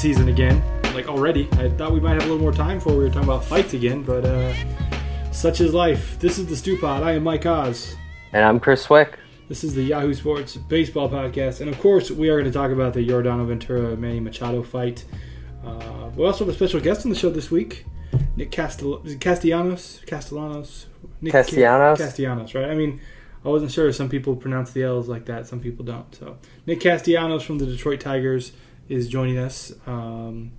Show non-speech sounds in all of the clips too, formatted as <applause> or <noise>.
season again. Like already, I thought we might have a little more time before we were talking about fights again, but uh, such is life. This is the Stew Pod. I am Mike Oz. And I'm Chris Cwik. This is the Yahoo Sports Baseball Podcast, and of course, we are going to talk about the Yordano Ventura Manny Machado fight. Uh, we also have a special guest on the show this week, Nick Castel- Castellanos. Castellanos. Nick Castellanos? Castellanos, right? I mean, I wasn't sure. Some people pronounce the L's like that. Some people don't. So Nick Castellanos from the Detroit Tigers is joining us, um,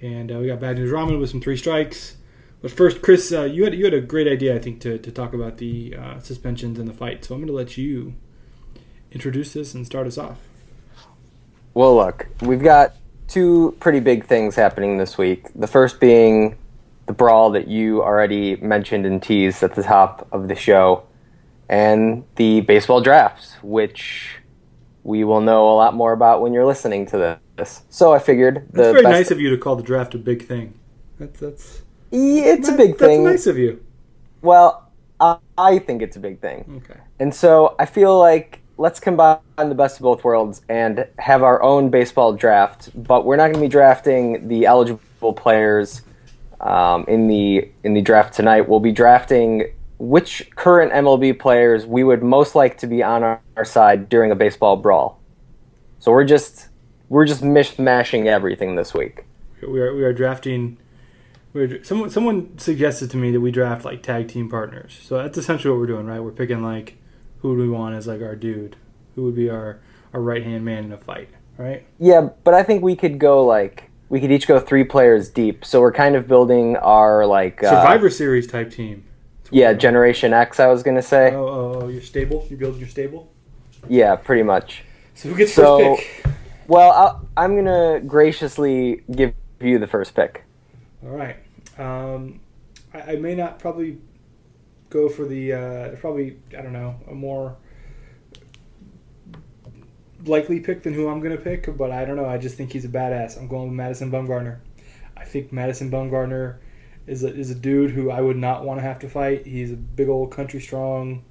and uh, we got Bad News Ramen with some three strikes. But first, Chris, uh, you had you had a great idea, I think, to, to talk about the uh, suspensions and the fight. So I'm going to let you introduce this and start us off. Well, look, we've got two pretty big things happening this week. The first being the brawl that you already mentioned and teased at the top of the show, and the baseball drafts, which we will know a lot more about when you're listening to this. So I figured the That's very nice of you to call the draft a big thing. That's that's Yeah, it's a big that's thing. That's nice of you. Well, I, I think it's a big thing. Okay. And so I feel like let's combine the best of both worlds and have our own baseball draft, but we're not going to be drafting the eligible players um, in the in the draft tonight. We'll be drafting which current MLB players we would most like to be on our, our side during a baseball brawl. So we're just we're just mishmashing everything this week. We are we are drafting. We're, someone someone suggested to me that we draft like tag team partners. So that's essentially what we're doing, right? We're picking like who do we want as like our dude, who would be our our right hand man in a fight, right? Yeah, but I think we could go like we could each go three players deep. So we're kind of building our like uh, Survivor Series type team. Yeah, Generation X. I was gonna say. Oh, oh, oh, you're stable. You're building your stable. Yeah, pretty much. So who gets So- first pick? Well, I'll, I'm gonna graciously give you the first pick. All right. Um, I, I may not probably go for the uh, probably I don't know a more likely pick than who I'm going to pick, but I don't know. I just think he's a badass. I'm going with Madison Bumgarner. I think Madison Bumgarner is a, is a dude who I would not want to have to fight. He's a big old country strong,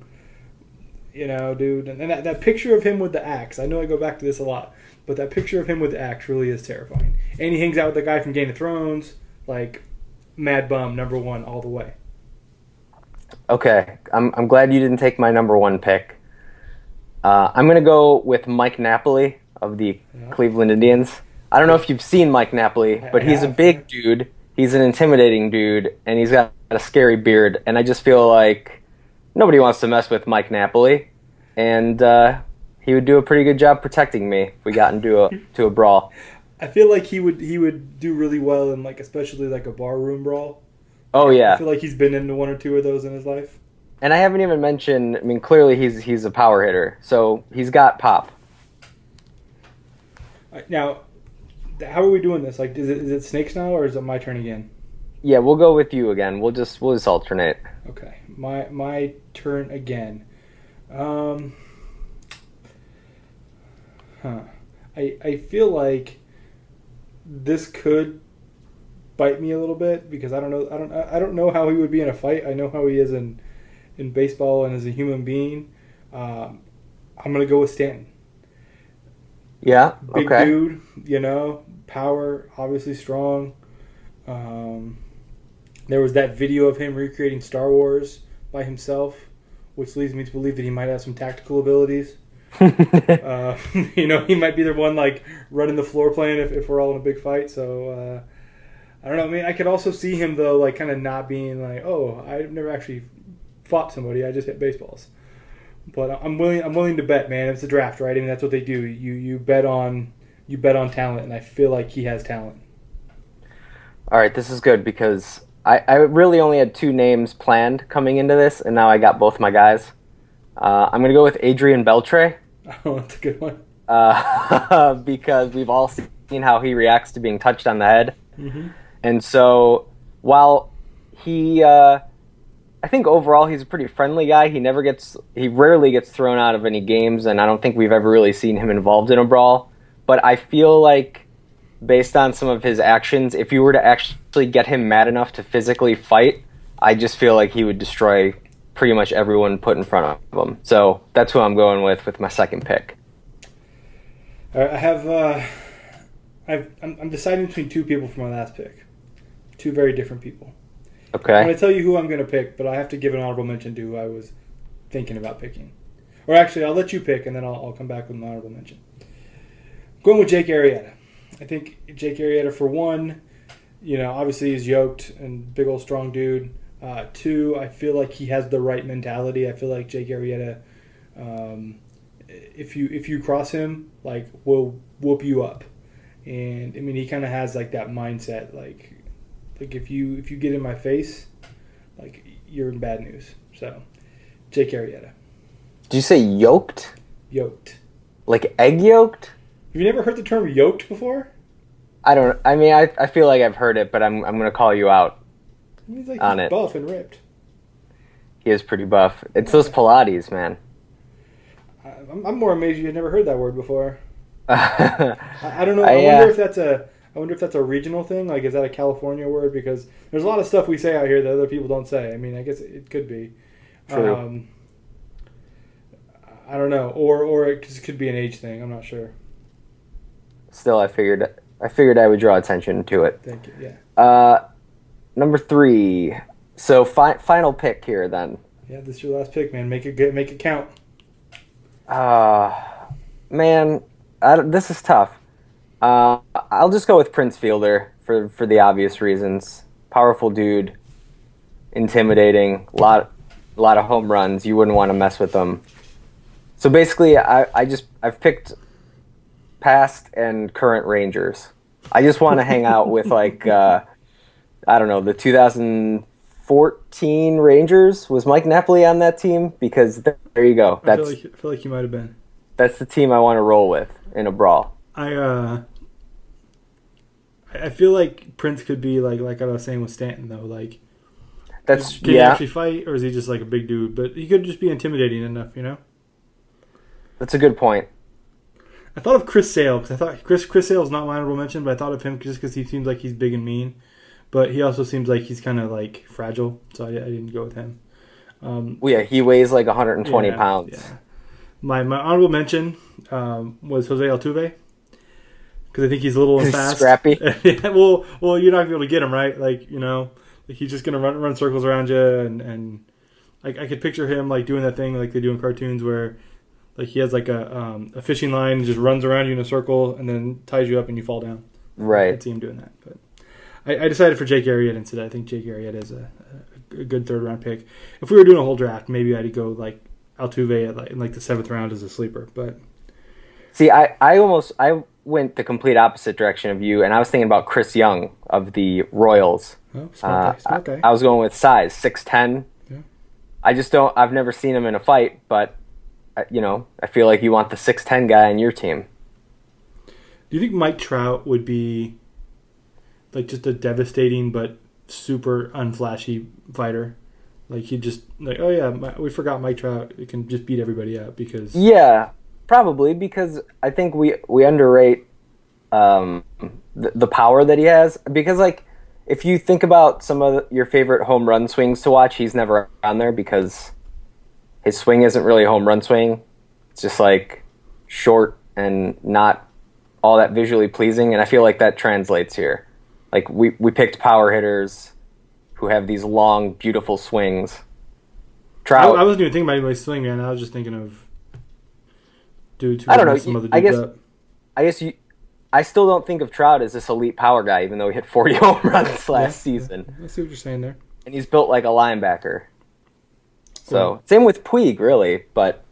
you know, dude. And, and that, that picture of him with the axe. I know I go back to this a lot, but that picture of him with the axe really is terrifying. And he hangs out with the guy from Game of Thrones, like Mad Bum number one all the way. Okay, I'm I'm glad you didn't take my number one pick. Uh, I'm gonna go with Mike Napoli of the Yeah. Cleveland Indians. I don't know if you've seen Mike Napoli, but he's a big dude. He's an intimidating dude, and he's got a scary beard. And I just feel like nobody wants to mess with Mike Napoli, and uh, he would do a pretty good job protecting me if we got into a <laughs> to a brawl. I feel like he would he would do really well in like especially like a barroom brawl. Oh yeah. I feel like he's been into one or two of those in his life. and I haven't even mentioned. I mean, clearly he's he's a power hitter, so he's got pop. Right, Now, how are we doing this? Like, is it is it snakes now or is it my turn again? Yeah, we'll go with you again. We'll just we'll just alternate. Okay, my my turn again. Um, huh. I I feel like this could bite me a little bit because I don't know I don't I don't know how he would be in a fight. I know how he is in in baseball and as a human being. Um, I'm gonna go with Stanton. Yeah. Big okay. dude, you know, power, obviously strong. Um, there was that video of him recreating Star Wars by himself, which leads me to believe that he might have some tactical abilities. <laughs> Uh, <laughs> you know, he might be the one like running the floor plan if, if we're all in a big fight. So uh, I don't know. I mean, I could also see him though, like kind of not being like, oh, I've never actually fought somebody. I just hit baseballs. But I'm willing. I'm willing to bet, man. It's a draft, right? I mean, that's what they do. You you bet on you bet on talent, and I feel like he has talent. All right, this is good because I, I really only had two names planned coming into this, and now I got both my guys. Uh, I'm gonna go with Adrian Beltre <laughs> Oh, that's a good one. uh, <laughs> because we've all seen how he reacts to being touched on the head, Mm-hmm. and so while he, uh, I think overall he's a pretty friendly guy. He never gets, he rarely gets thrown out of any games, and I don't think we've ever really seen him involved in a brawl. But I feel like based on some of his actions, if you were to actually get him mad enough to physically fight, I just feel like he would destroy pretty much everyone put in front of them. So that's who I'm going with with my second pick. Right, I have uh, I've, I'm, I'm deciding between two people for my last pick. Two very different people. Okay. I'm going to tell you who I'm going to pick, but I have to give an honorable mention to who I was thinking about picking. Or actually, I'll let you pick, and then I'll, I'll come back with an honorable mention. going with Jake Arrieta. I think Jake Arrieta, for one, you know, obviously he's yoked and big old strong dude. Uh, two, I feel like he has the right mentality. I feel like Jake Arrieta, um, if you if you cross him, like will whoop you up. And I mean, he kind of has like that mindset, like like if you if you get in my face, like you're in bad news. So, Jake Arrieta, Did you say yoked? yoked. Like egg yoked? Have you never heard the term yoked before? I don't. I mean, I, I feel like I've heard it, but I'm I'm gonna call you out. Means like On he's it. buff and ripped. He is pretty buff. It's those Pilates, man. I'm, I'm more amazed you had never heard that word before. I, <laughs> I, I don't know. I, I, wonder uh, if that's a. I wonder if that's a regional thing. Like, is that a California word? Because there's a lot of stuff we say out here that other people don't say. I mean, I guess it could be. True. Um, I don't know, or or it could be an age thing. I'm not sure. Still, I figured I figured I would draw attention to it. Thank you. Yeah, Uh, number three. So fi- final pick here then. yeah. This is your last pick, man. Make it get, make it count. Uh, man, this is tough. Uh, I'll just go with Prince Fielder for for the obvious reasons. Powerful dude, intimidating, lot lot of home runs. You wouldn't want to mess with them. So basically, I, I just I've picked past and current Rangers. I just want to hang out with like <laughs> uh, I don't know the 2014 Rangers. Was Mike Napoli on that team? Because th- there you go. I That's feel like I feel like you might have been. that's the team I want to roll with in a brawl. I uh. I I feel like Prince could be like like I was saying with Stanton though. Like, That's can he actually fight, or is he just like a big dude? But he could just be intimidating enough, you know. That's a good point. I thought of Chris Sale because I thought Chris Chris Sale is not my honorable mention, but I thought of him just because he seems like he's big and mean, but he also seems like he's kind of like fragile, so I, I didn't go with him. Um, Well, yeah, he weighs like 120 yeah, pounds. yeah. My my honorable mention um, was Jose Altuve because I think he's a little <laughs> He's fast, scrappy. <laughs> yeah, well, well, you're not gonna be able to get him right, like you know, like he's just gonna run run circles around you, and and like I could picture him like doing that thing like they do in cartoons where like he has like a um, a fishing line and just runs around you in a circle and then ties you up and you fall down. I Right. could see him doing that, but I, I decided for Jake Arrieta instead. I think Jake Arrieta is a, a, good third round pick. If we were doing a whole draft, maybe I'd go like Altuve at like, in like the seventh round as a sleeper. But See, I, I almost I went the complete opposite direction of you, and I was thinking about Chris Young of the Royals. oh, smart Uh, guy, smart guy. I, I was going with size, six ten. Yeah. I just don't. I've never seen him in a fight, but uh, you know, I feel like you want the six ten guy on your team. Do you think Mike Trout would be like just a devastating but super unflashy fighter? Like he just like oh yeah, my, we forgot Mike Trout. It can just beat everybody up because Yeah, probably because I think we we underrate um, the, the power that he has. Because like, if you think about some of your favorite home run swings to watch, he's never on there because his swing isn't really a home run swing. It's just like short and not all that visually pleasing. And I feel like that translates here. Like we we picked power hitters who have these long, beautiful swings. Trout. I wasn't even thinking about my swing man. I was just thinking of dudes. Who I don't know, Some you- other I guess- up. I guess you. I still don't think of Trout as this elite power guy, even though he hit 40 <laughs> home runs last Yeah, season, I see what you're saying there. and he's built like a linebacker. So Cool. same with Puig, really, but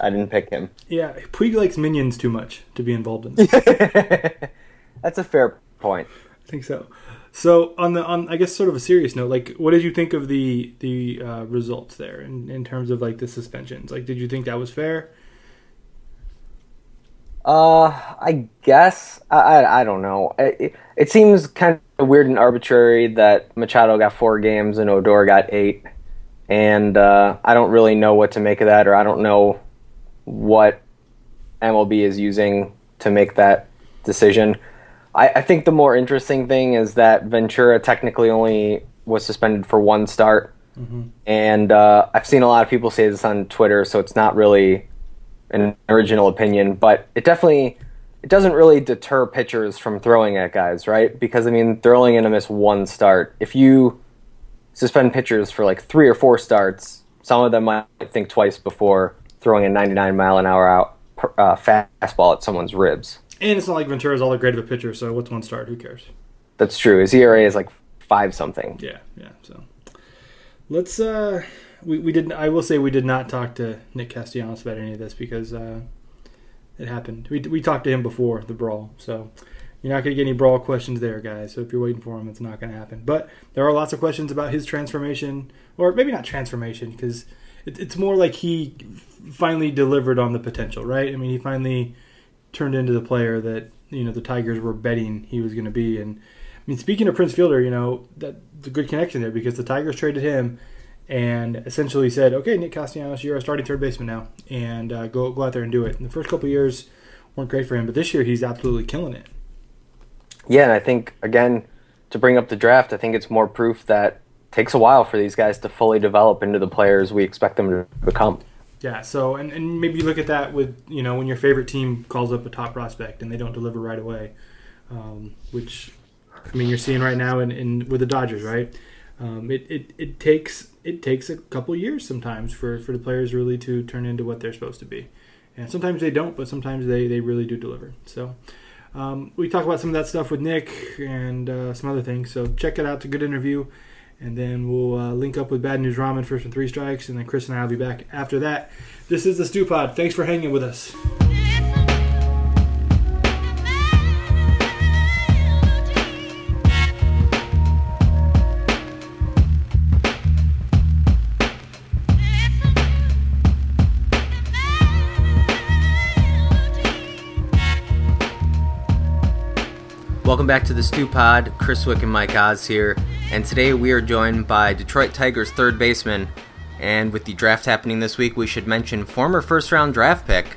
I didn't pick him. Yeah, Puig likes minions too much to be involved in this. <laughs> That's a fair point. Think so. So on the on, I guess sort of a serious note, like, what did you think of the the uh, results there in, in terms of like the suspensions? Like, did you think that was fair? Uh, I guess I I, I don't know. It, it, it seems kind of weird and arbitrary that Machado got four games and Odor got eight, and uh, I don't really know what to make of that, or I don't know what MLB is using to make that decision. I, I think the more interesting thing is that Ventura technically only was suspended for one start, and uh, I've seen a lot of people say this on Twitter, so it's not really an original opinion, but it definitely it doesn't really deter pitchers from throwing at guys, right? Because I mean, they're only going to miss one start. If you suspend pitchers for like three or four starts, some of them might think twice before throwing a 99 mile an hour out uh, fastball at someone's ribs. And it's not like Ventura's all that great of a pitcher, so what's one start? Who cares? That's true. His ERA is like five something. Yeah, yeah. So let's. uh We we didn't. I will say we did not talk to Nick Castellanos about any of this because uh it happened. We we talked to him before the brawl, so you're not going to get any brawl questions there, guys. So if you're waiting for him, it's not going to happen. But there are lots of questions about his transformation, or maybe not transformation, because it, it's more like he finally delivered on the potential, right? I mean, he finally turned into the player that you know the Tigers were betting he was going to be. And I mean, speaking of Prince Fielder, you know that's a good connection there because the Tigers traded him and essentially said, "Okay, Nick Castellanos, you're a starting third baseman now, and uh, go go out there and do it." And the first couple years weren't great for him, but this year he's absolutely killing it. Yeah, and I think again to bring up the draft, I think it's more proof that it takes a while for these guys to fully develop into the players we expect them to become. Yeah, so and, and maybe you look at that with you know when your favorite team calls up a top prospect and they don't deliver right away, um, which I mean you're seeing right now in, in with the Dodgers, right? Um, it, it, it takes it takes a couple years sometimes for, for the players really to turn into what they're supposed to be, and sometimes they don't, but sometimes they, they really do deliver. So um, we talk about some of that stuff with Nick and uh, some other things. So check it out; it's a good interview and then we'll uh, link up with Bad News Ramen first and three strikes, and then Chris and I will be back after that. This is the Stew Pod. Thanks for hanging with us. Welcome back to the Stew Pod. Chris Cwik and Mike Oz here, and today we are joined by Detroit Tigers third baseman. And with the draft happening this week, we should mention former first round draft pick,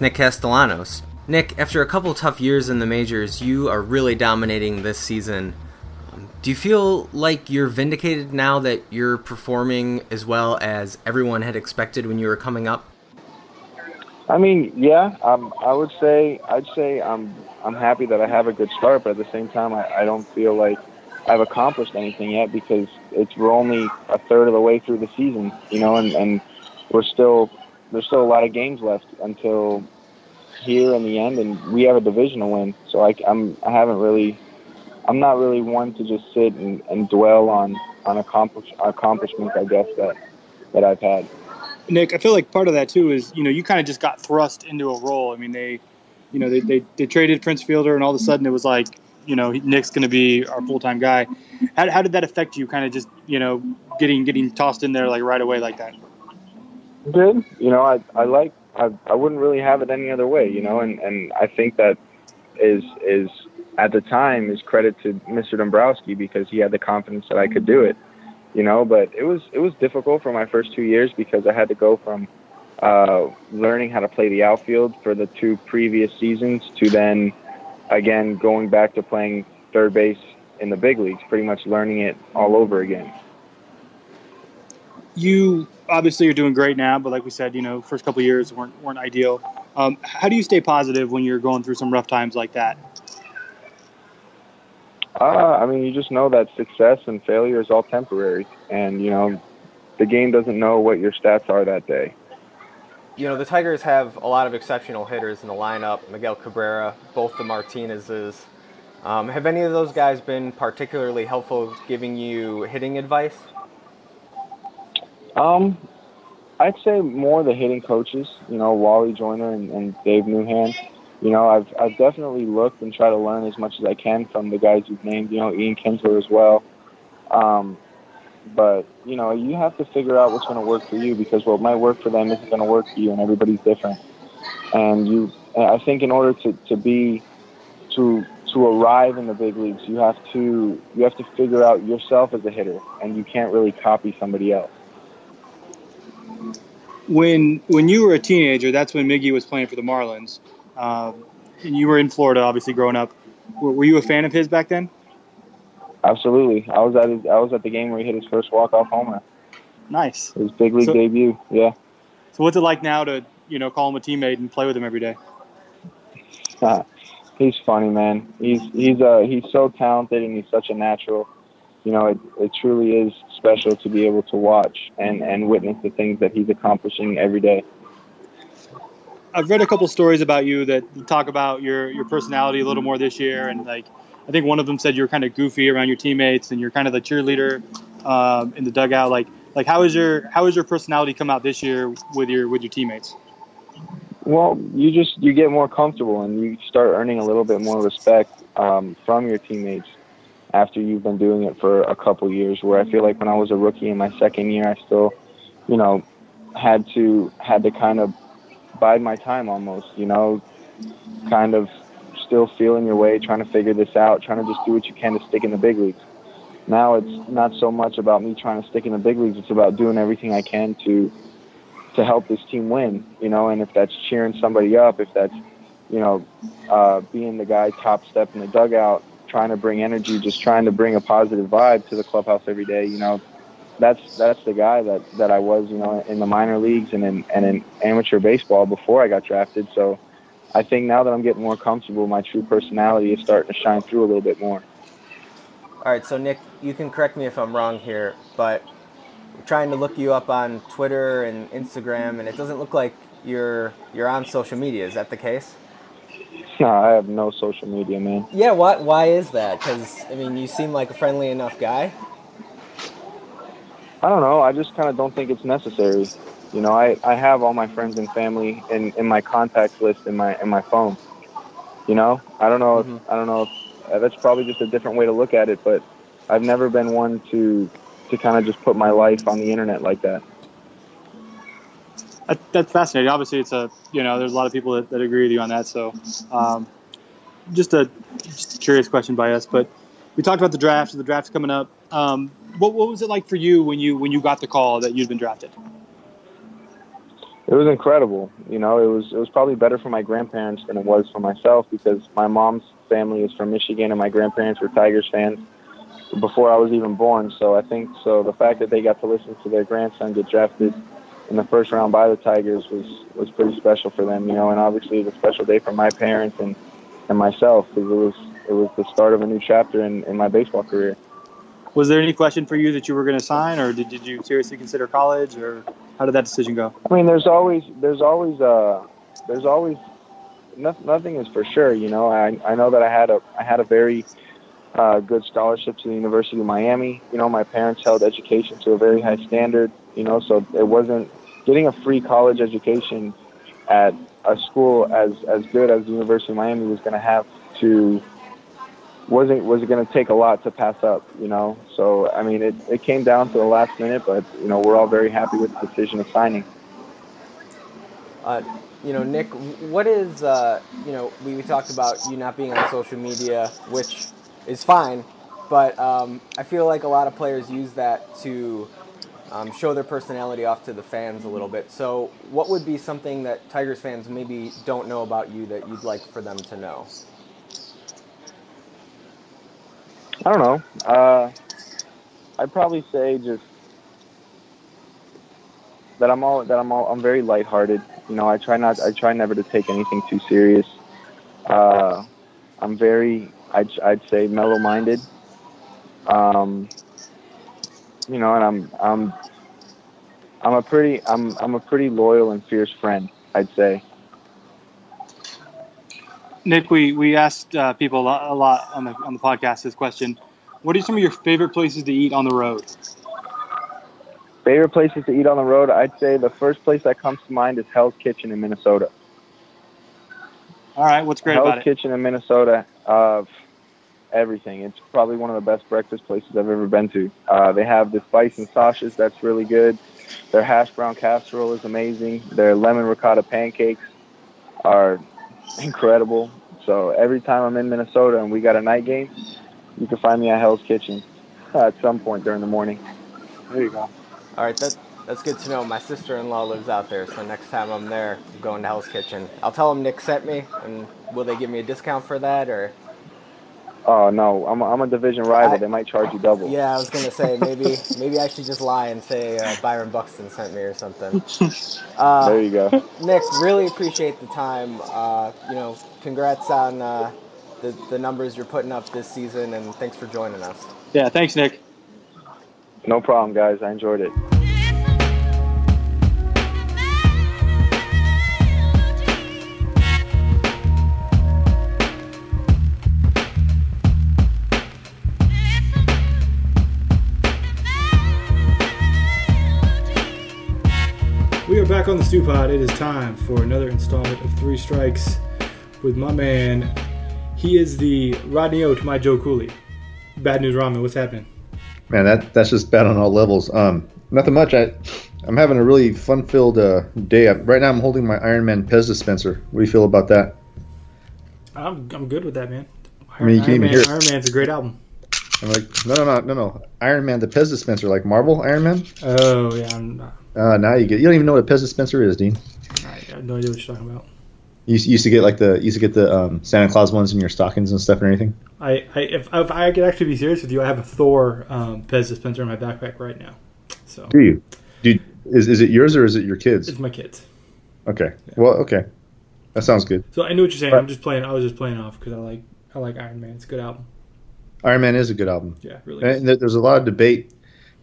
Nick Castellanos. Nick, after a couple tough years in the majors, you are really dominating this season. Um, do you feel like you're vindicated now that you're performing as well as everyone had expected when you were coming up? I mean, yeah, um, I would say I'd say I'm I'm happy that I have a good start, but at the same time, I, I don't feel like I've accomplished anything yet because it's we're only a third of the way through the season, you know, and and we're still there's still a lot of games left until here in the end, and we have a division to win. So I, I'm I haven't really I'm not really one to just sit and, and dwell on on accomplish accomplishments, I guess that that I've had. Nick, I feel like part of that too is you know you kind of just got thrust into a role. I mean they, you know they, they, they traded Prince Fielder and all of a sudden it was like you know Nick's going to be our full time guy. How, how did that affect you? Kind of just you know getting getting tossed in there like right away like that. Good. You know I I like I I wouldn't really have it any other way. You know and and I think that is is at the time is credit to Mr. Dombrowski because he had the confidence that I could do it you know. But it was it was difficult for my first two years because I had to go from uh, learning how to play the outfield for the two previous seasons to then again going back to playing third base in the big leagues, pretty much learning it all over again. You obviously you're doing great now, but like we said, you know, first couple years weren't weren't ideal. Um, how do you stay positive when you're going through some rough times like that? Uh, I mean, you just know that success and failure is all temporary, and you know, the game doesn't know what your stats are that day. You know, the Tigers have a lot of exceptional hitters in the lineup. Miguel Cabrera, both the Martinezes. Um, have any of those guys been particularly helpful giving you hitting advice? Um, I'd say more the hitting coaches. You know, Wally Joyner and, and Dave Newhan you know, I've I've definitely looked and tried to learn as much as I can from the guys you've named. You know, Ian Kinsler as well. Um, but you know, you have to figure out what's going to work for you because what might work for them isn't going to work for you, and everybody's different. And you, I think, in order to to be to to arrive in the big leagues, you have to you have to figure out yourself as a hitter, and you can't really copy somebody else. When when you were a teenager, that's when Miggy was playing for the Marlins. Um, and you were in Florida, obviously, growing up. Were, were, you a fan of his back then? Absolutely. I was at his, I was at the game where he hit his first walk off homer. Nice. His big league so, debut. Yeah. So what's it like now to you know call him a teammate and play with him every day? Uh, He's funny, man. He's he's uh he's so talented and he's such a natural. You know, it it truly is special to be able to watch and and witness the things that he's accomplishing every day. I've read a couple stories about you that talk about your your personality a little more this year, and like I think one of them said you're kind of goofy around your teammates and you're kind of the cheerleader um, in the dugout. Like like how is your how is your personality come out this year with your with your teammates? Well, you just you get more comfortable and you start earning a little bit more respect um, from your teammates after you've been doing it for a couple years. Where I feel like when I was a rookie in my second year, I still, you know, had to had to kind of bide my time almost. You know, kind of still feeling your way, trying to figure this out, trying to just do what you can to stick in the big leagues. Now it's not so much about me trying to stick in the big leagues; it's about doing everything I can to to help this team win, you know, and if that's cheering somebody up, if that's, you know, uh, being the guy top step in the dugout, trying to bring energy, just trying to bring a positive vibe to the clubhouse every day, you know, that's that's the guy that that I was, you know, in the minor leagues and in and in amateur baseball before I got drafted. So I think now that I'm getting more comfortable, my true personality is starting to shine through a little bit more. All right, so Nick, you can correct me if I'm wrong here, but trying to look you up on Twitter and Instagram, and it doesn't look like you're you're on social media. Is that the case? No, I have no social media, man. Yeah, why why is that? Because I mean, you seem like a friendly enough guy. I don't know. I just kind of don't think it's necessary. You know, I, I have all my friends and family in, in my contacts list in my in my phone. You know, I don't know. Mhm. If, I don't know. If, uh, that's probably just a different way to look at it. But I've never been one to to kind of just put my life on the internet like that. That, that's fascinating. Obviously, it's a you know there's a lot of people that, that agree with you on that. So, um, just a just a curious question by us, but we talked about the draft. So The draft's coming up. Um, what what was it like for you when you when you got the call that you'd been drafted? It was incredible. You know, it was it was probably better for my grandparents than it was for myself because my mom's family is from Michigan and my grandparents were Tigers fans before I was even born. So I think so the fact that they got to listen to their grandson get drafted in the first round by the Tigers was was pretty special for them. You know, and obviously it was a special day for my parents and and myself because it was it was the start of a new chapter in, in my baseball career. Was there any question for you that you were going to sign, or did, did you seriously consider college, or how did that decision go? I mean, there's always there's always uh there's always no, nothing is for sure. You know, I I know that I had a I had a very uh, good scholarship to the University of Miami. You know, my parents held education to a very high standard. You know, so it wasn't getting a free college education at a school as as good as the University of Miami was going to have to wasn't was it going to take a lot to pass up. You know, so I mean, it it came down to the last minute, but you know, we're all very happy with the decision of signing. Uh, you know, Nick, what is uh, you know we, we talked about you not being on social media, which is fine, but um, I feel like a lot of players use that to um, show their personality off to the fans a little bit. So, what would be something that Tigers fans maybe don't know about you that you'd like for them to know? I don't know. Uh, I'd probably say just that I'm all that I'm all I'm very lighthearted. You know, I try not I try never to take anything too serious. Uh, I'm very I'd I'd say mellow-minded. Um, you know, and I'm I'm I'm a pretty I'm I'm a pretty loyal and fierce friend. I'd say. Nick, we we asked uh, people a lot, a lot on the on the podcast this question. What are some of your favorite places to eat on the road? Favorite places to eat on the road? I'd say the first place that comes to mind is Hell's Kitchen in Minnesota. All right, what's great Hell's about it? Hell's Kitchen in Minnesota. Uh, everything. It's probably one of the best breakfast places I've ever been to. Uh, they have this bison sausage that's really good. Their hash brown casserole is amazing. Their lemon ricotta pancakes are incredible. So every time I'm in Minnesota and we got a night game, you can find me at Hell's Kitchen uh, at some point during the morning. There you go. All right, that, that's good to know. My sister-in-law lives out there, so next time I'm there, I'm going to Hell's Kitchen. I'll tell them Nick sent me, and will they give me a discount for that, or? Oh no, I'm a, I'm a division rival. I- they might charge you double. Yeah, I was gonna say maybe <laughs> maybe I should just lie and say uh, Byron Buxton sent me or something. <laughs> Uh, There you go. Nick, really appreciate the time. Uh, you know, congrats on uh, the, the numbers you're putting up this season, and thanks for joining us. Yeah, thanks, Nick. No problem, guys. I enjoyed it. Back on the Stew Pod. It is time for another installment of Three Strikes with my man. He is the Rodney O to my Joe Cooley. Bad news, ramen. What's happening? Man, that that's just bad on all levels. Um, nothing much. I I'm having a really fun-filled uh, day. I, right now, I'm holding my Iron Man Pez dispenser. What do you feel about that? I'm, I'm good with that, man. I mean, you can Iron, even man, hear it. Iron Man's a great album. I'm like, no, no, no, no, no. Iron Man, the Pez dispenser, like Marvel Iron Man. Oh yeah, I'm not, Uh, now you get. You don't even know what a Pez dispenser is, Dean. I have no idea what you're talking about. You used- you used to get like the you used to get the um, Santa Claus ones in your stockings and stuff and everything. I, I if, if I could actually be serious with you, I have a Thor um, Pez dispenser in my backpack right now. So Do you? Dude, is is it yours or is it your kids? it's my kids. Okay. Well, okay. That sounds good. So I knew what you're saying. I'm just playing. I was just playing off because I like I like Iron Man. It's a good album. Iron Man is a good album. Yeah, really. And there- there's a lot of debate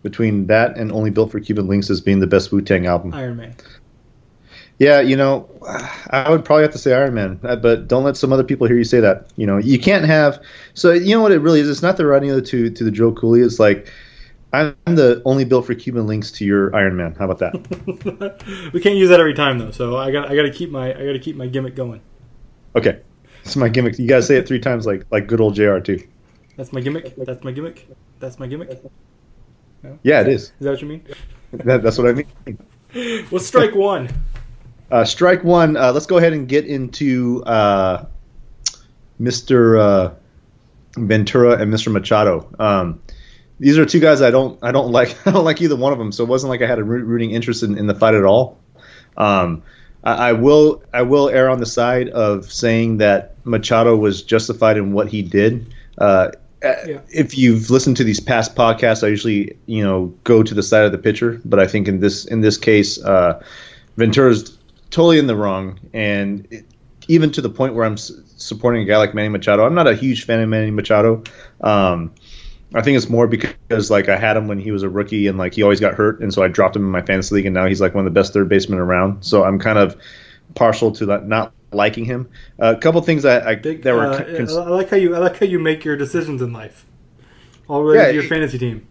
between that and Only Built for Cuban Links as being the best Wu Tang album. Iron Man. Yeah, you know, <sighs> I would probably have to say Iron Man, uh, but don't let some other people hear you say that. You know, you can't have. So you know what it really is. It's not the Rodney O to to the Joe Cooley. It's like I'm the only built for Cuban links to your Iron Man. How about that? <laughs> we can't use that every time though. So I got I got to keep my I got to keep my gimmick going. Okay, it's my gimmick. You gotta say it three times, like like good old Jr. too. That's my gimmick. That's my gimmick. That's my gimmick. Is Yeah, it is. Is that what you mean? That, that's what I mean. <laughs> What's strike one? Uh, strike one. Uh, let's go ahead and get into uh, Mr. Uh, Ventura and Mr. Machado. Um, these are two guys I don't I don't <laughs> like I don't like either one of them. So it wasn't like I had a rooting interest in, in the fight at all. Um, I, I will I will err on the side of saying that Machado was justified in what he did. Uh, Yeah. If you've listened to these past podcasts, I usually you know go to the side of the pitcher, but I think in this in this case, uh, Ventura's totally in the wrong, and it, even to the point where I'm s- supporting a guy like Manny Machado. I'm not a huge fan of Manny Machado. Um, I think it's more because like I had him when he was a rookie and like he always got hurt, and so I dropped him in my fantasy league, and now he's like one of the best third basemen around. So I'm kind of partial to that, not liking him. a couple things I, I Big, that were uh, cons- I like how you I like how you make your decisions in life. All related Yeah, to your it- fantasy team.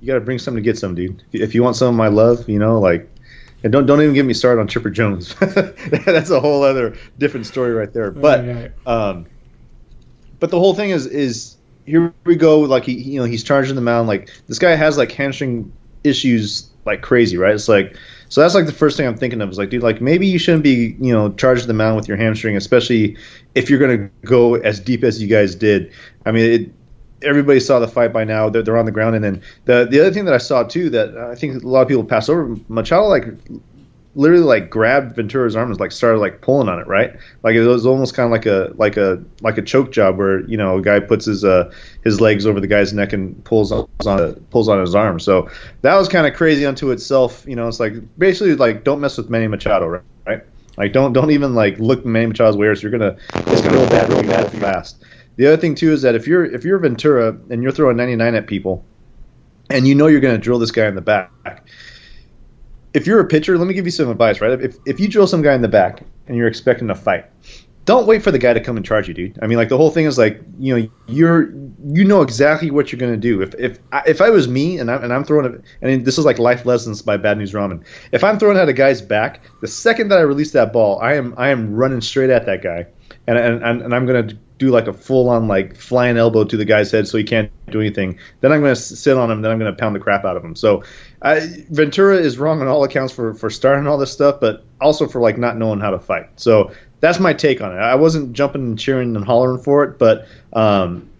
you got to bring some to get some, dude. If you want some of my love, you know, like, and don't don't even get me started on Chipper Jones. <laughs> That's a whole other different story right there. But Right, right. um, but the whole thing is is here we go. Like he you know he's charging the mound. Like this guy has like hamstring issues like crazy, right? It's like so that's like the first thing I'm thinking of is like, dude, like maybe you shouldn't be you know charging the mound with your hamstring, especially if you're gonna go as deep as you guys did. I mean, it, everybody saw the fight by now. They're, they're on the ground, and then the the other thing that I saw too that I think a lot of people pass over, Machado like literally like grabbed Ventura's arm and like started like pulling on it, right? Like it was almost kind of like a like a like a choke job where you know a guy puts his uh his legs over the guy's neck and pulls on pulls on his arm. So that was kind of crazy unto itself. You know, it's like basically like don't mess with Manny Machado, right? Like don't don't even like look Manny Machado's wares. You're gonna it's gonna go bad really bad fast. The other thing too is that if you're if you're Ventura and you're throwing 99 at people, and you know you're gonna drill this guy in the back if you're a pitcher, let me give you some advice, right? If, if you drill some guy in the back and you're expecting a fight, don't wait for the guy to come and charge you, dude. I mean, like the whole thing is like, you know, you're you know exactly what you're gonna do. If if I- if I was me and I'm and I'm throwing it, and this is like life lessons by Bad News Ramen. If I'm throwing at a guy's back, the second that I release that ball, I am I am running straight at that guy, and and and, and I'm gonna do like a full on like flying elbow to the guy's head so he can't do anything. Then I'm gonna sit on him. Then I'm gonna pound the crap out of him. So I, Ventura is wrong on all accounts for for starting all this stuff, but also for like not knowing how to fight. So that's my take on it. I wasn't jumping and cheering and hollering for it, but um,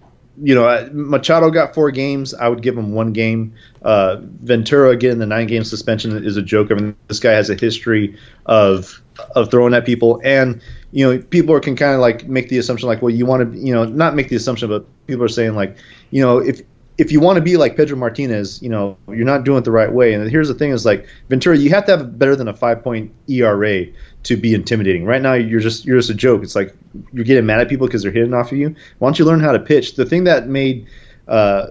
you know, Machado got four games. I would give him one game. Uh, Ventura getting the nine game suspension is a joke. I mean, this guy has a history of of throwing at people, and you know, people are, can kind of like make the assumption like, well, you want to, you know, not make the assumption, but people are saying like, you know, if if you want to be like Pedro Martinez, you know, you're not doing it the right way. And here's the thing: is like Ventura, you have to have better than a five point ERA to be intimidating. Right now, you're just you're just a joke. It's like you're getting mad at people because they're hitting off of you. Why don't you learn how to pitch? The thing that made uh,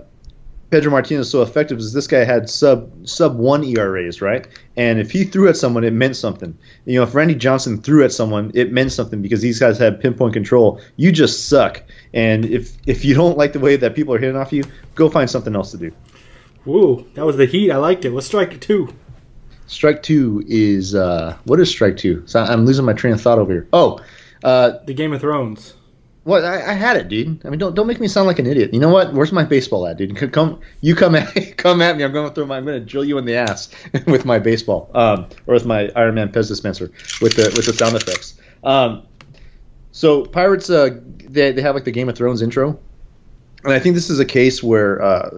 Pedro Martinez so effective is this guy had sub sub one ERAs, right? And if he threw at someone, it meant something. You know, if Randy Johnson threw at someone, it meant something because these guys had pinpoint control. You just suck. And if if you don't like the way that people are hitting off you, go find something else to do. Woo, that was the heat. I liked it. What's strike two? Strike two is uh, what is strike two? So I'm losing my train of thought over here. Oh, uh, The Game of Thrones. What I, I had it, dude. I mean, don't don't make me sound like an idiot. You know what? Where's my baseball at, dude? Come, you come at <laughs> come at me. I'm going to throw my. I'm going to drill you in the ass <laughs> with my baseball, um, or with my Iron Man Pez dispenser with the with the sound effects. Um, so pirates, uh, they they have like the Game of Thrones intro, and I think this is a case where uh,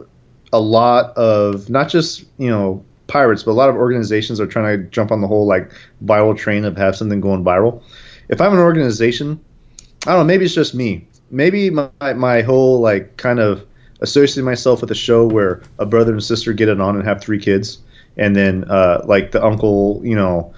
a lot of not just you know pirates, but a lot of organizations are trying to jump on the whole like viral train of have something going viral. If I'm an organization I don't know. Maybe it's just me. Maybe my my whole like kind of associating myself with a show where a brother and sister get it on and have three kids, and then uh, like the uncle, you know,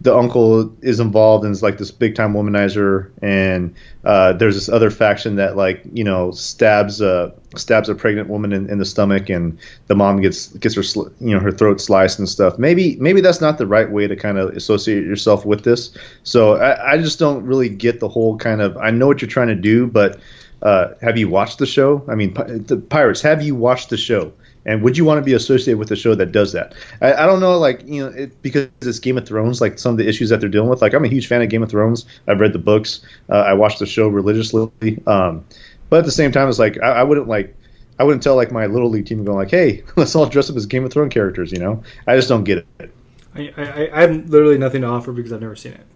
the uncle is involved and is like this big time womanizer, and uh, there's this other faction that like you know stabs a stabs a pregnant woman in, in the stomach, and the mom gets gets her you know her throat sliced and stuff. Maybe maybe that's not the right way to kind of associate yourself with this. So I, I just don't really get the whole kind of. I know what you're trying to do, but uh, have you watched the show? I mean, pi- the pirates. Have you watched the show? And would you want to be associated with a show that does that? I, I don't know, like you know, it, because it's Game of Thrones, like some of the issues that they're dealing with. Like I'm a huge fan of Game of Thrones. I've read the books. Uh, I watch the show religiously. Um, but at the same time, it's like I, I wouldn't like. I wouldn't tell like my little league team going like, "Hey, <laughs> let's all dress up as Game of Thrones characters." You know, I just don't get it. I, I, I have literally nothing to offer because I've never seen it.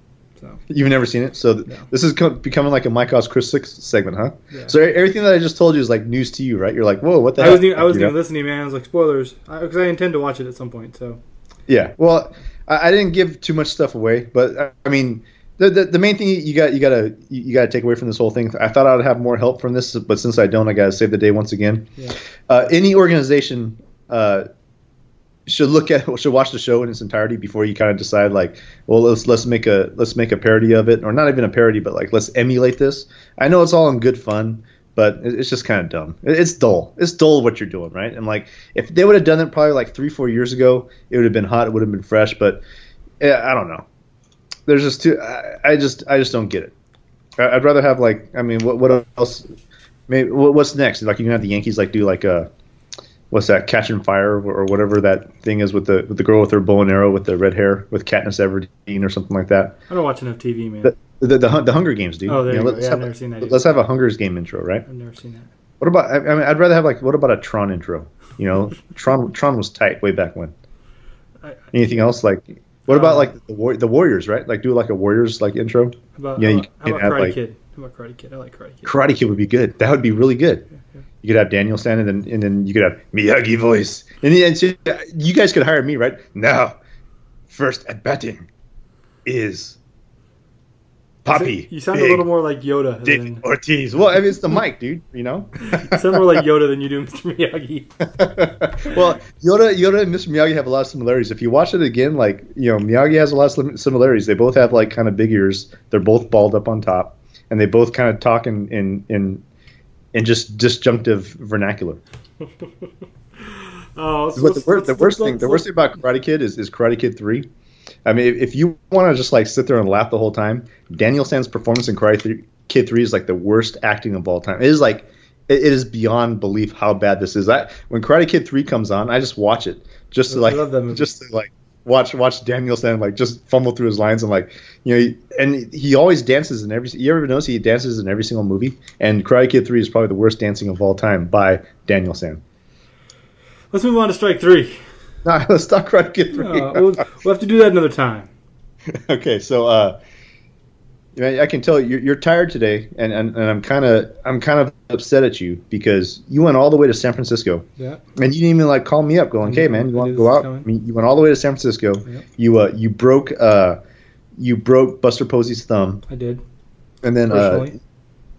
So You've never seen it, so th- No. this is co- becoming like a Mike Oz Chris Six segment, huh? Yeah. So everything that I just told you is like news to you, right? You're like, "Whoa, what the?" I heck? wasn't even, I You know? listening, man. I was like spoilers because I, intend to watch it at some point. So Yeah. Well, I, I didn't give too much stuff away, but uh, I mean, the, the the main thing you got you gotta you you gotta take away from this whole thing. I thought I'd have more help from this, but since I don't, I gotta save the day once again. Yeah. Uh, any organization uh, should look at should watch the show in its entirety before you kind of decide like, well, let's let's make a let's make a parody of it, or not even a parody, but like let's emulate this. I know it's all in good fun. But it's just kind of dumb. It's dull. It's dull what you're doing, right? And like, if they would have done it probably like three, four years ago, it would have been hot. It would have been fresh. But yeah, I don't know. There's just too. I, I just I just don't get it. I, I'd rather have like I mean what what else? Maybe what, what's next? Like you can have the Yankees like do like a what's that Catching Fire or whatever that thing is with the with the girl with her bow and arrow with the red hair with Katniss Everdeen or something like that. I don't watch enough TV, man. The the, the, the Hunger Games, dude. Oh, there you go. let's Yeah, I've never seen that either. Let's have a Hunger's Game intro, right? I've never seen that. What about? I, mean, I'd rather have like what about a Tron intro? You know, <laughs> Tron Tron was tight way back when. I- Anything else like? What about Uh, like the war, the Warriors, right? Like do like a Warriors like intro. About, Yeah, how you about, how can about have, Karate like- Kid? How about Karate Kid? I like Karate Kid. Karate Kid would be good. That would be really good. You could have Daniel stand and then and then you could have Miyagi voice, and, then- and so you guys could hire me, right? Now, first at batting is Poppy. You sound Big a little more like Yoda. Dick Than, Ortiz. Well, I mean, it's the mic, dude. You know. <laughs> you sound more like Yoda than you do Mr. Miyagi. <laughs> well, Yoda, Yoda and Mr. Miyagi have a lot of similarities. If you watch it again, like you know, Miyagi has a lot of similarities. They both have like kind of big ears. They're both balled up on top, and they both kind of talk in in in, in just disjunctive vernacular. <laughs> Oh, so But the let's- worst, the worst thing, the worst thing about Karate Kid is, is Karate Kid Three. I mean, if, if you want to just like sit there and laugh the whole time, Daniel San's performance in Karate Th- Kid Three is like the worst acting of all time. It is like it, it is beyond belief how bad this is. I when Karate Kid Three comes on, I just watch it just to I like love just to like watch watch Daniel San like just fumble through his lines and like you know he- and he always dances in every you ever notice he dances in every single movie and Karate Kid Three is probably the worst dancing of all time by Daniel San. Let's move on to strike three. <laughs> Nah, let's talk Karate Kid Three. Uh, we'll, we'll have to do that another time. <laughs> okay, so uh, I can tell you're, you're tired today, and, and, and I'm kind of I'm kind of upset at you because you went all the way to San Francisco, Yeah. and you didn't even like call me up, going, "Hey man, you want to go out?" coming. I mean, you went all the way to San Francisco. Yep. You uh you broke uh you broke Buster Posey's thumb, I did. and then uh,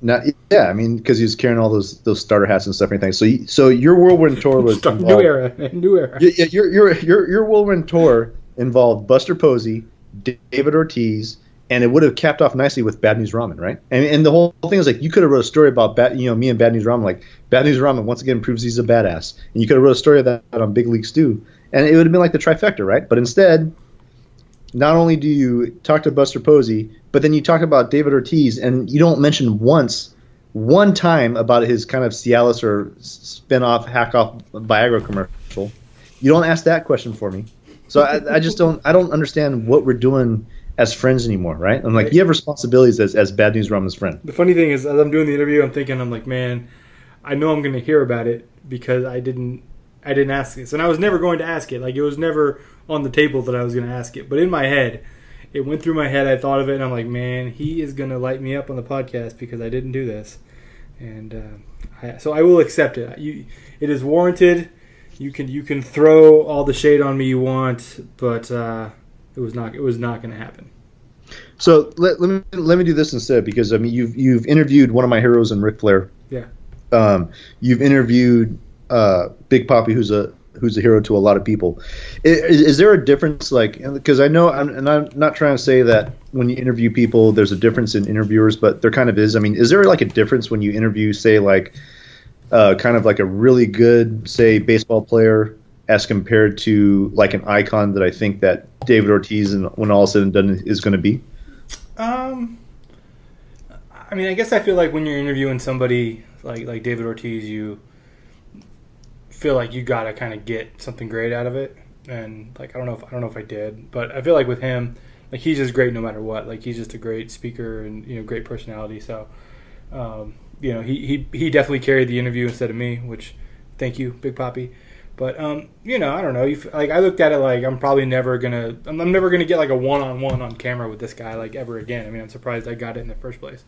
Not, yeah, I mean, because he was carrying all those those starter hats and stuff and everything. So, you, so your whirlwind tour was <laughs> involved- new era, new era. Yeah, yeah, your your your your whirlwind tour involved Buster Posey, David Ortiz, and it would have capped off nicely with Bad News Ramen, right? And and the whole thing is like you could have wrote a story about bad, you know, me and Bad News Ramen, like Bad News Ramen once again proves he's a badass, and you could have wrote a story of that on Big League Stew, and it would have been like the trifecta, right? But instead, not only do you talk to Buster Posey, but then you talk about David Ortiz, and you don't mention once, one time about his kind of Cialis or spin-off hack-off Viagra commercial. You don't ask that question for me, so I, I just don't. I don't understand what we're doing as friends anymore, right? I'm like, you have responsibilities as, as Bad News Ramen's friend. The funny thing is, as I'm doing the interview, I'm thinking, I'm like, man, I know I'm going to hear about it because I didn't, I didn't ask this, and I was never going to ask it. Like it was never on the table that I was going to ask it. But in my head, it went through my head. I thought of it, and I'm like, man, he is going to light me up on the podcast because I didn't do this, and uh, I, so I will accept it. You, it is warranted. You can you can throw all the shade on me you want, but uh, it was not it was not going to happen. So let, let me let me do this instead because I mean you've you've interviewed one of my heroes in Ric Flair. Yeah. Um, you've interviewed uh, Big Poppy, who's a who's a hero to a lot of people. Is, is there a difference, like, because I know, I'm, and I'm not trying to say that when you interview people, there's a difference in interviewers, but there kind of is. I mean, is there like a difference when you interview, say, like, uh, kind of like a really good, say, baseball player, as compared to like an icon that I think that David Ortiz, and when all is said and done, is going to be? Um, I mean, I guess I feel like when you're interviewing somebody like like David Ortiz, you feel like you gotta kind of get something great out of it. And like I don't know if I don't know if I did, but I feel like with him, like he's just great no matter what. Like he's just a great speaker and you know great personality. So, um, you know, he he he definitely carried the interview instead of me, which thank you, Big Poppy. But um, you know, I don't know. You like I looked at it like I'm probably never gonna. I'm, I'm never gonna get like a one-on-one on camera with this guy like ever again. I mean, I'm surprised I got it in the first place.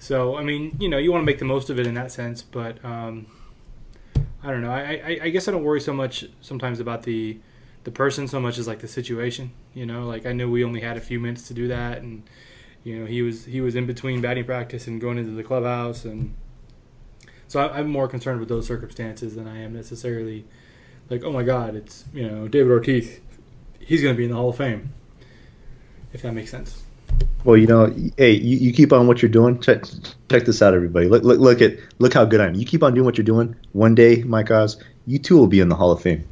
So I mean, you know, you want to make the most of it in that sense. But um, I don't know. I, I I guess I don't worry so much sometimes about the the person so much as like the situation. You know, like I knew we only had a few minutes to do that, and you know he was he was in between batting practice and going into the clubhouse, and so I, I'm more concerned with those circumstances than I am necessarily like, oh my God, it's you know David Ortiz, he's going to be in the Hall of Fame, if that makes sense. Well, you know, hey, you, you keep on what you're doing. Check check this out, everybody. Look look look at look how good I am. You keep on doing what you're doing. One day, Mike Oz, you too will be in the Hall of Fame.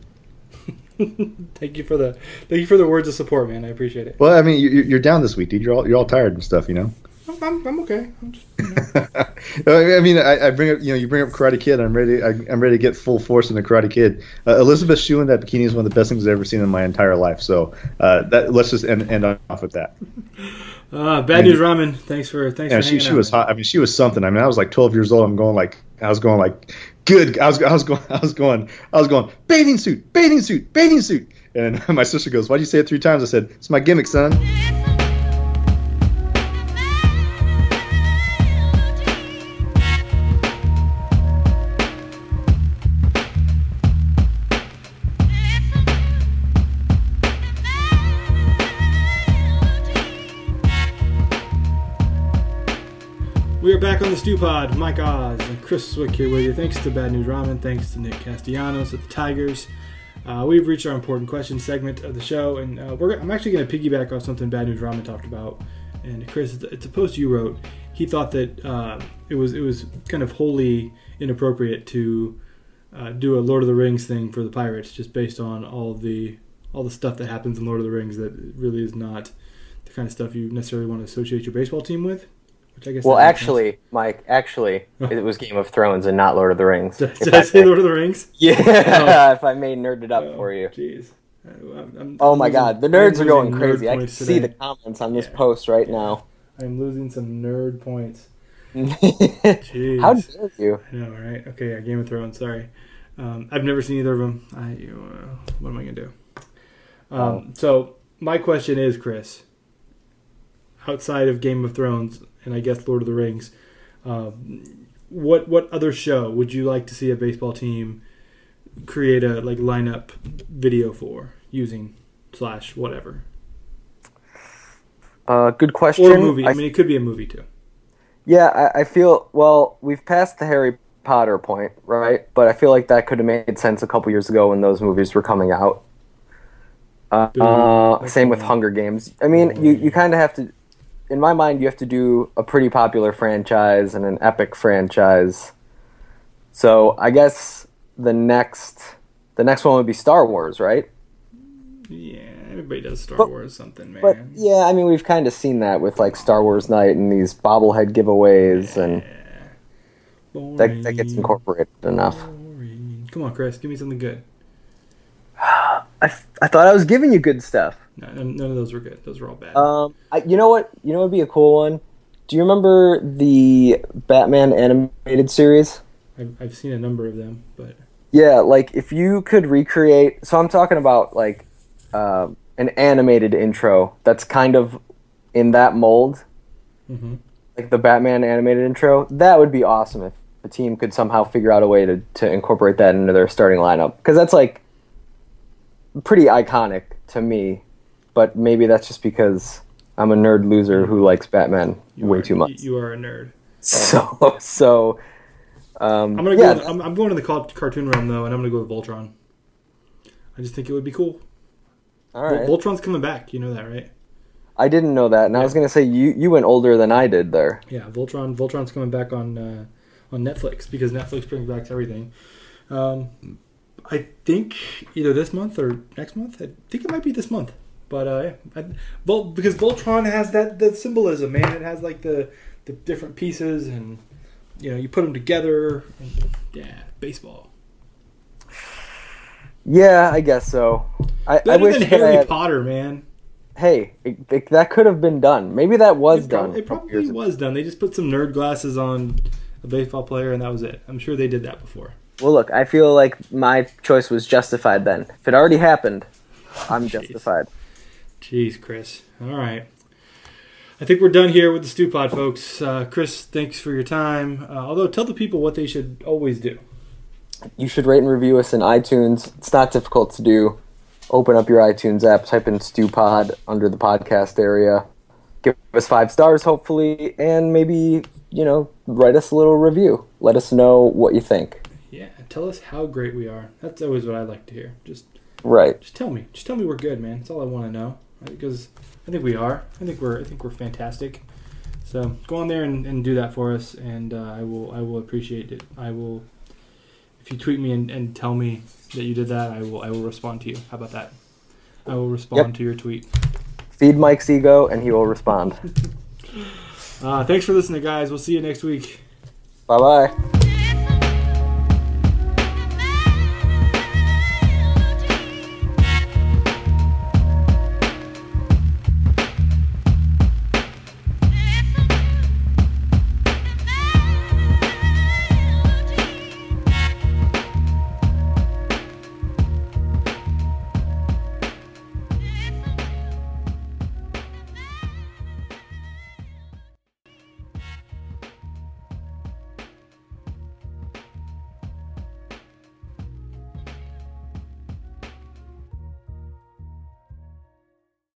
<laughs> thank you for the thank you for the words of support, man. I appreciate it. Well, I mean, you, you're down this week, dude. You're all you're all tired and stuff, you know. I'm, I'm, I'm okay. I'm just, you know. <laughs> I mean, I, I bring up, you know, you bring up Karate Kid. I'm ready. I, I'm ready to get full force into Karate Kid. Uh, Elizabeth Shue in that bikini is one of the best things I've ever seen in my entire life. So uh, that let's just end, end off with that. <laughs> uh, bad news ramen. Thanks for thanks Yeah, for she she out, was hot. I mean, she was something. I mean, I was like 12 years old. I'm going like I was going like good. I was I was going <laughs> I was going I was going bathing suit, bathing suit, bathing suit. And my sister goes, "Why'd you say it three times?" I said, "It's my gimmick, son." The Stew Pod. Mike Oz and Chris Cwik here with you. Thanks to Bad News Ramen. Thanks to Nick Castellanos at the Tigers. Uh, we've reached our important question segment of the show, and uh, I'm actually going to piggyback off something Bad News Ramen talked about. And Chris, it's- a post you wrote. He thought that uh, it was it was kind of wholly inappropriate to uh, do a Lord of the Rings thing for the Pirates, just based on all the all the stuff that happens in Lord of the Rings that really is not the kind of stuff you necessarily want to associate your baseball team with. Which I guess Well, makes sense. actually, Mike, actually, it was Game of Thrones and not Lord of the Rings. Did, did I say may- Lord of the Rings? <laughs> Yeah, if I may nerd it up Oh, for you. Jeez. I'm- I'm- Oh my losing- God, the nerds are going nerd crazy. I can see the comments on this Yeah. post right now. I'm losing some nerd points. <laughs> Jeez. How dare you? I know, right? Okay, yeah, Game of Thrones. Sorry, um, I've never seen either of them. I, uh, what am I gonna do? Um, Oh. So my question is, Chris, outside of Game of Thrones and I guess Lord of the Rings, um, what what other show would you like to see a baseball team create a like lineup video for using slash whatever Uh, good question. or a movie? I, I- mean, it could be a movie too. Yeah, I, I feel well. We've passed the Harry Potter point, right? But I feel like that could have made sense a couple years ago when those movies were coming out. Uh, uh, same with Hunger Games. I mean, you, you kind of have to, in my mind, you have to do a pretty popular franchise and an epic franchise. So I guess the next the next one would be Star Wars, right? Yeah, everybody does Star But- Wars something, man. But yeah, I mean, we've kind of seen that with like Star Wars Night and these bobblehead giveaways, and that, that gets incorporated enough. Boring. Come on, Chris, give me something good. <sighs> I, I thought I was giving you good stuff. No, none none of those were good. Those were all bad. Um, I, you know what? You know what would be a cool one? Do you remember the Batman animated series? I've, I've seen a number of them, but Yeah, like if you could recreate. So I'm talking about like uh, an animated intro that's kind of in that mold, hmm like the Batman animated intro. That would be awesome if the team could somehow figure out a way to, to incorporate that into their starting lineup because that's like pretty iconic to me. But maybe that's just because I'm a nerd loser who likes Batman you way are- too much. You, are a nerd. So <laughs> so. Um, I'm gonna yeah, go. I'm, I'm going in the cartoon realm though, and I'm gonna go with Voltron. I just think it would be cool. all right. Vol- Voltron's coming back. You know that, right? I didn't know that, and I was gonna say you you went older than I did there. Yeah, Voltron. Voltron's coming back on uh, on Netflix because Netflix brings back everything. Um, I think either this month or next month. I think it might be this month. But uh, yeah, I, Vol- because Voltron has that the symbolism, man. It has like the the different pieces, and you know you put them together. And, yeah, baseball. Yeah, I guess so. I, I Better wish than that I Harry had- Potter, man. hey, it, it- that could have been done. Maybe that was it, prob- done. it probably years ago. was done. They just put some nerd glasses on a baseball player, and that was it. I'm sure they did that before. Well, look, I feel like my choice was justified then. If it already happened, I'm Jeez. justified. Jeez, Chris. All right. I think we're done here with the stew pod, folks. Uh, Chris, thanks for your time. Uh, although, tell the people what they should always do. You should rate and review us in iTunes. It's not difficult to do. Open up your iTunes app, type in StewPod under the podcast area. Give us five stars, hopefully, and maybe, you know, write us a little review. Let us know what you think. Yeah, tell us how great we are. That's always what I like to hear. Just, Right. just tell me. Just tell me we're good, man. That's all I want to know. Because I think we are. I think we're. I think we're fantastic. So go on there and, and do that for us, and uh, I will. I will appreciate it. I will. If you tweet me and, and tell me that you did that, I will. I will respond to you. How about that? I will respond Yep. to your tweet. Feed Mike's ego, and he will respond. <laughs> Uh, thanks for listening, guys. We'll see you next week. bye bye.